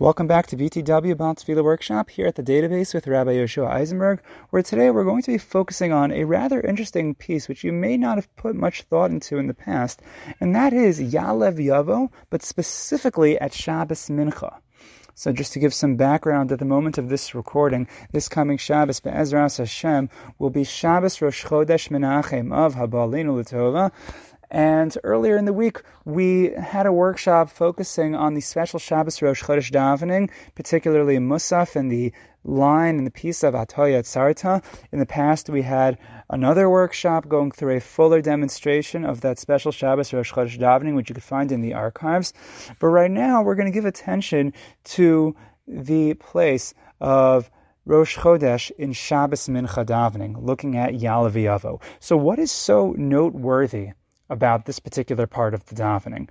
Welcome back to BTW Ba'al Tefilah Workshop here at the database with Rabbi Yoshua Eisenberg, where today we're going to be focusing on a rather interesting piece which you may not have put much thought into in the past, and that is Ya'aleh V'Yavo, but specifically at Shabbos Mincha. So just to give some background, at the moment of this recording, this coming Shabbos, Be'ezras Hashem, will be Shabbos Rosh Chodesh Menachem Av Habalinu L'Tova, and earlier in the week, we had a workshop focusing on the special Shabbos Rosh Chodesh davening, particularly Musaf and the line and the piece of Atah Yatzarta. In the past, we had another workshop going through a fuller demonstration of that special Shabbos Rosh Chodesh davening, which you could find in the archives. But right now, we're going to give attention to the place of Rosh Chodesh in Shabbos Mincha davening, looking at Yalav So, what is so noteworthy about this particular part of the davening.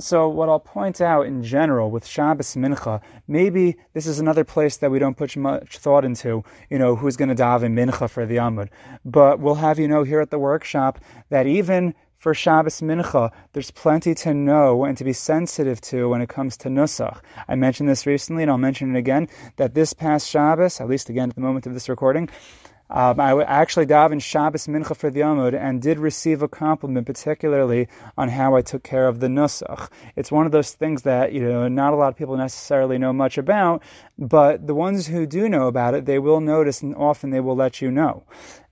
So, what I'll point out in general with Shabbos Mincha, maybe this is another place that we don't put much thought into, you know, who's going to daven Mincha for the Amud. But we'll have you know here at the workshop that even for Shabbos Mincha, there's plenty to know and to be sensitive to when it comes to Nusach. I mentioned this recently, and I'll mention it again, that this past Shabbos, at least again at the moment of this recording, um, I actually davened Shabbos Mincha for the Amud and did receive a compliment, particularly on how I took care of the Nusach. It's one of those things that you know not a lot of people necessarily know much about, but the ones who do know about it, they will notice, and often they will let you know.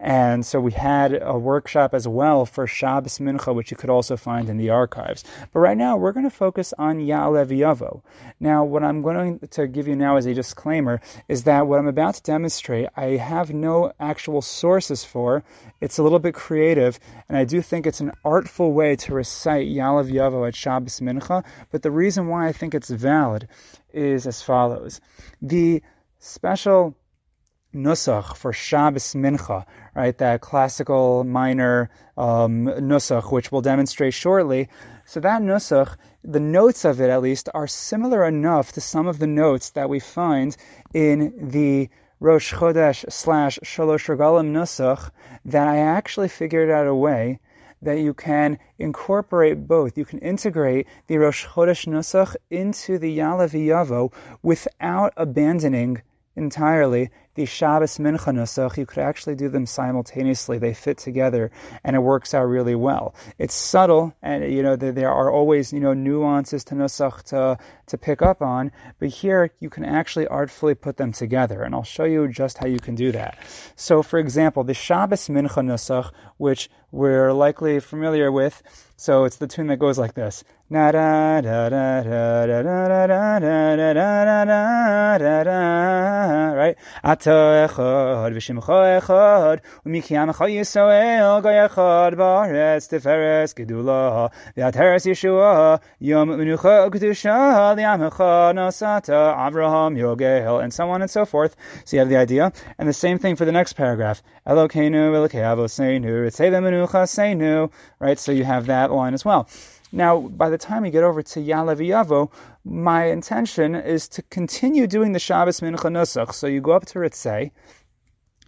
And so we had a workshop as well for Shabbos Mincha, which you could also find in the archives. But right now, we're going to focus on Ya'aleh V'Yavo. Now, what I'm going to give you now as a disclaimer is that what I'm about to demonstrate, I have no actual sources for. It's a little bit creative, and I do think it's an artful way to recite Ya'aleh V'Yavo at Shabbos Mincha. But the reason why I think it's valid is as follows. The special nusach for Shabbos Mincha, right? That classical minor um, nusach, which we'll demonstrate shortly. So that nusach, the notes of it at least, are similar enough to some of the notes that we find in the Rosh Chodesh slash Shalosh Regalim nusach that I actually figured out a way that you can incorporate both. You can integrate the Rosh Chodesh nusach into the Ya'aleh V'Yavo without abandoning entirely the Shabbos Mincha Nusach, you could actually do them simultaneously. They fit together, and it works out really well. It's subtle, and you know there, are always you know nuances to Nusach to to pick up on, but here you can actually artfully put them together, and I'll show you just how you can do that. So, for example, the Shabbos Mincha Nusach, which we're likely familiar with, so it's the tune that goes like this. Right? אתה אחד ושמך אחד ומקיימך ישראל גוי אחד בארץ תפארס גדולה והתרס ישועה יום מנוחה וקדושה לעמך נשאת Avraham Yogel and so on and so forth so you have the idea and the same thing for the next paragraph Elokeinu Elokei Avoseinu Ritzeva Menucha Seinu right so you have that line as well now, by the time we get over to Ya'aleh V'Yavo, my intention is to continue doing the Shabbos Mincha Nusach. So you go up to Ritzei,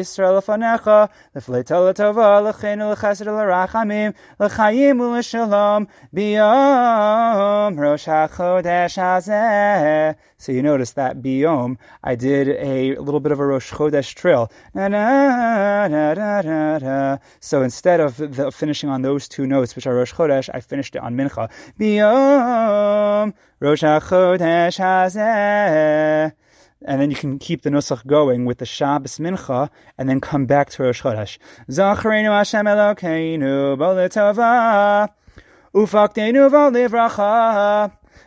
Yisrael Fanecha, Lefleitel Tova, Lechenu Lechesed Lerachamim, Lechayim U'Leshalom, Biyom Rosh HaChodesh Hazeh. So you notice that Biyom, I did a little bit of a Rosh Chodesh trill. Na, na, na, na, na, na. So instead of the, finishing on those two notes, which are Rosh Chodesh, I finished it on Mincha. Biyom Rosh HaChodesh Hazeh and then you can keep the nusach going with the Shabbos Mincha, and then come back to Rosh Chodesh. Zacharenu Hashem Elokeinu Boletova Ufakteinu V'Livracha.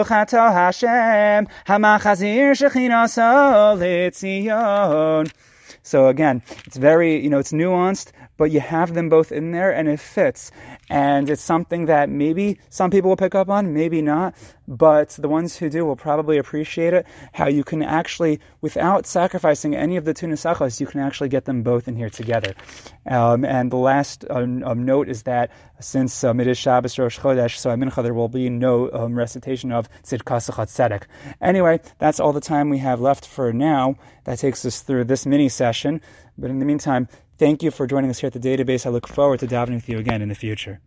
atah Hashem hamachazir so again, it's very, you know, it's nuanced, but you have them both in there and it fits. And it's something that maybe some people will pick up on, maybe not, but the ones who do will probably appreciate it. How you can actually, without sacrificing any of the tunasachos, you can actually get them both in here together. Um, and the last um, um, note is that since um, it is Shabbos Rosh Chodesh, so I Mincha, there will be no um, recitation of Tzidkas Tzedek. Anyway, that's all the time we have left for now. That takes us through this mini session. But in the meantime, thank you for joining us here at the database. I look forward to davening with you again in the future.